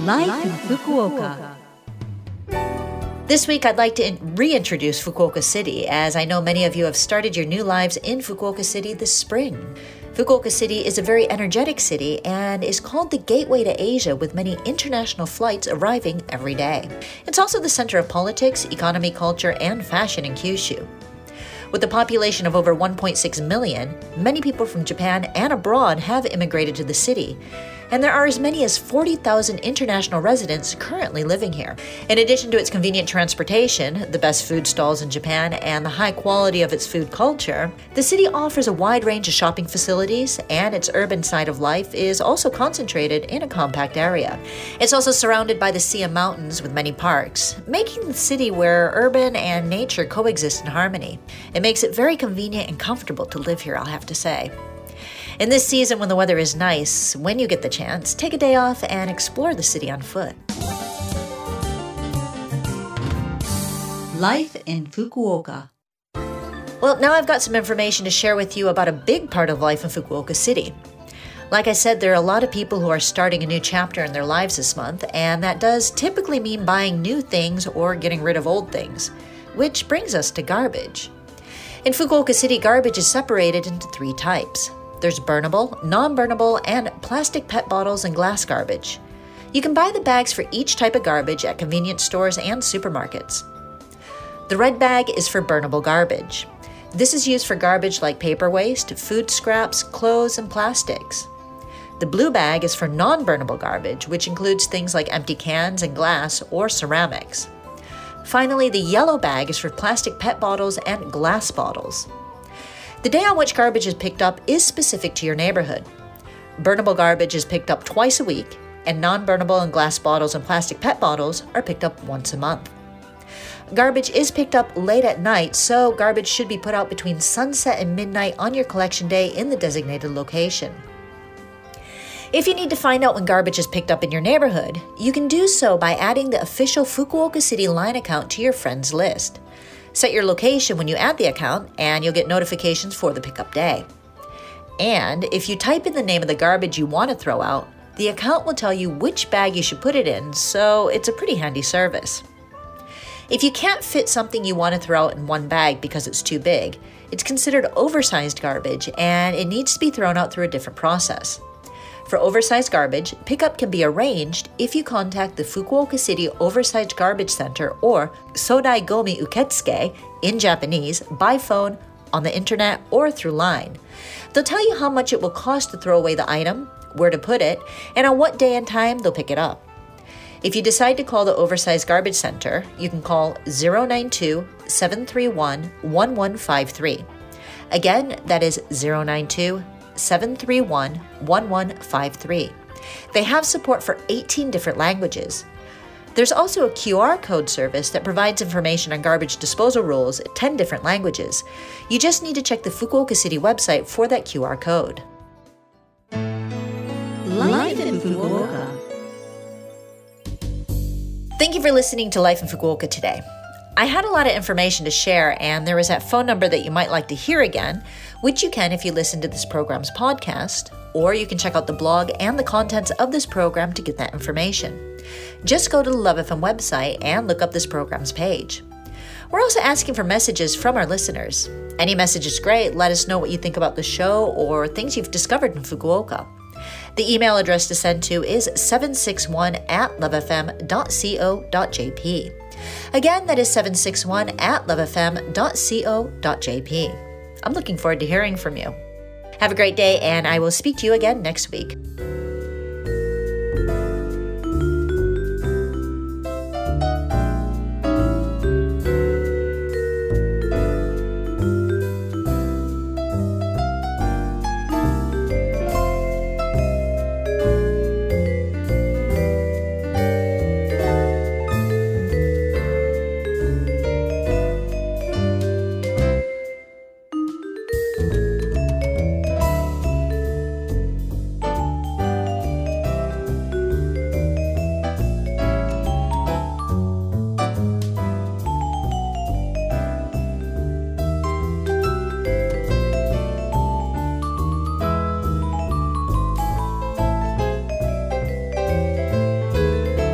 Life in Fukuoka. This week, I'd like to reintroduce Fukuoka City, as I know many of you have started your new lives in Fukuoka City this spring. Fukuoka City is a very energetic city and is called the gateway to Asia with many international flights arriving every day. It's also the center of politics, economy, culture, and fashion in Kyushu. With a population of over 1.6 million, many people from Japan and abroad have immigrated to the city and there are as many as 40,000 international residents currently living here. In addition to its convenient transportation, the best food stalls in Japan, and the high quality of its food culture, the city offers a wide range of shopping facilities, and its urban side of life is also concentrated in a compact area. It's also surrounded by the sea and mountains with many parks, making the city where urban and nature coexist in harmony. It makes it very convenient and comfortable to live here, I'll have to say. In this season, when the weather is nice, when you get the chance, take a day off and explore the city on foot. Life in Fukuoka. Well, now I've got some information to share with you about a big part of life in Fukuoka City. Like I said, there are a lot of people who are starting a new chapter in their lives this month, and that does typically mean buying new things or getting rid of old things, which brings us to garbage. In Fukuoka City, garbage is separated into three types there's burnable, non burnable, and plastic PET bottles and glass garbage. You can buy the bags for each type of garbage at convenience stores and supermarkets. The red bag is for burnable garbage. This is used for garbage like paper waste, food scraps, clothes, and plastics. The blue bag is for non burnable garbage, which includes things like empty cans and glass or ceramics. Finally, the yellow bag is for plastic PET bottles and glass bottles. The day on which garbage is picked up is specific to your neighborhood. Burnable garbage is picked up twice a week, and non burnable and glass bottles and plastic PET bottles are picked up once a month. Garbage is picked up late at night, so garbage should be put out between sunset and midnight on your collection day in the designated location. If you need to find out when garbage is picked up in your neighborhood, you can do so by adding the official Fukuoka City Line account to your friends list. Set your location when you add the account, and you'll get notifications for the pickup day. And if you type in the name of the garbage you want to throw out, the account will tell you which bag you should put it in, so it's a pretty handy service. If you can't fit something you want to throw out in one bag because it's too big, it's considered oversized garbage and it needs to be thrown out through a different process. For oversized garbage, pickup can be arranged if you contact the Fukuoka City Oversized Garbage Center or Sodai Gomi Uketsuke in Japanese by phone, on the internet, or through line. They'll tell you how much it will cost to throw away the item, where to put it, and on what day and time they'll pick it up. If you decide to call the Oversized Garbage Center, you can call 092 731 1153. Again, that is 092 731 1153. They have support for 18 different languages. There's also a QR code service that provides information on garbage disposal rules in 10 different languages. You just need to check the Fukuoka City website for that QR code. Life in Fukuoka. Thank you for listening to Life in Fukuoka today. I had a lot of information to share, and there is that phone number that you might like to hear again, which you can if you listen to this program's podcast, or you can check out the blog and the contents of this program to get that information. Just go to the Love FM website and look up this program's page. We're also asking for messages from our listeners. Any message is great. Let us know what you think about the show or things you've discovered in Fukuoka. The email address to send to is 761 at lovefm.co.jp. Again, that is 761 at lovefm.co.jp. I'm looking forward to hearing from you. Have a great day, and I will speak to you again next week.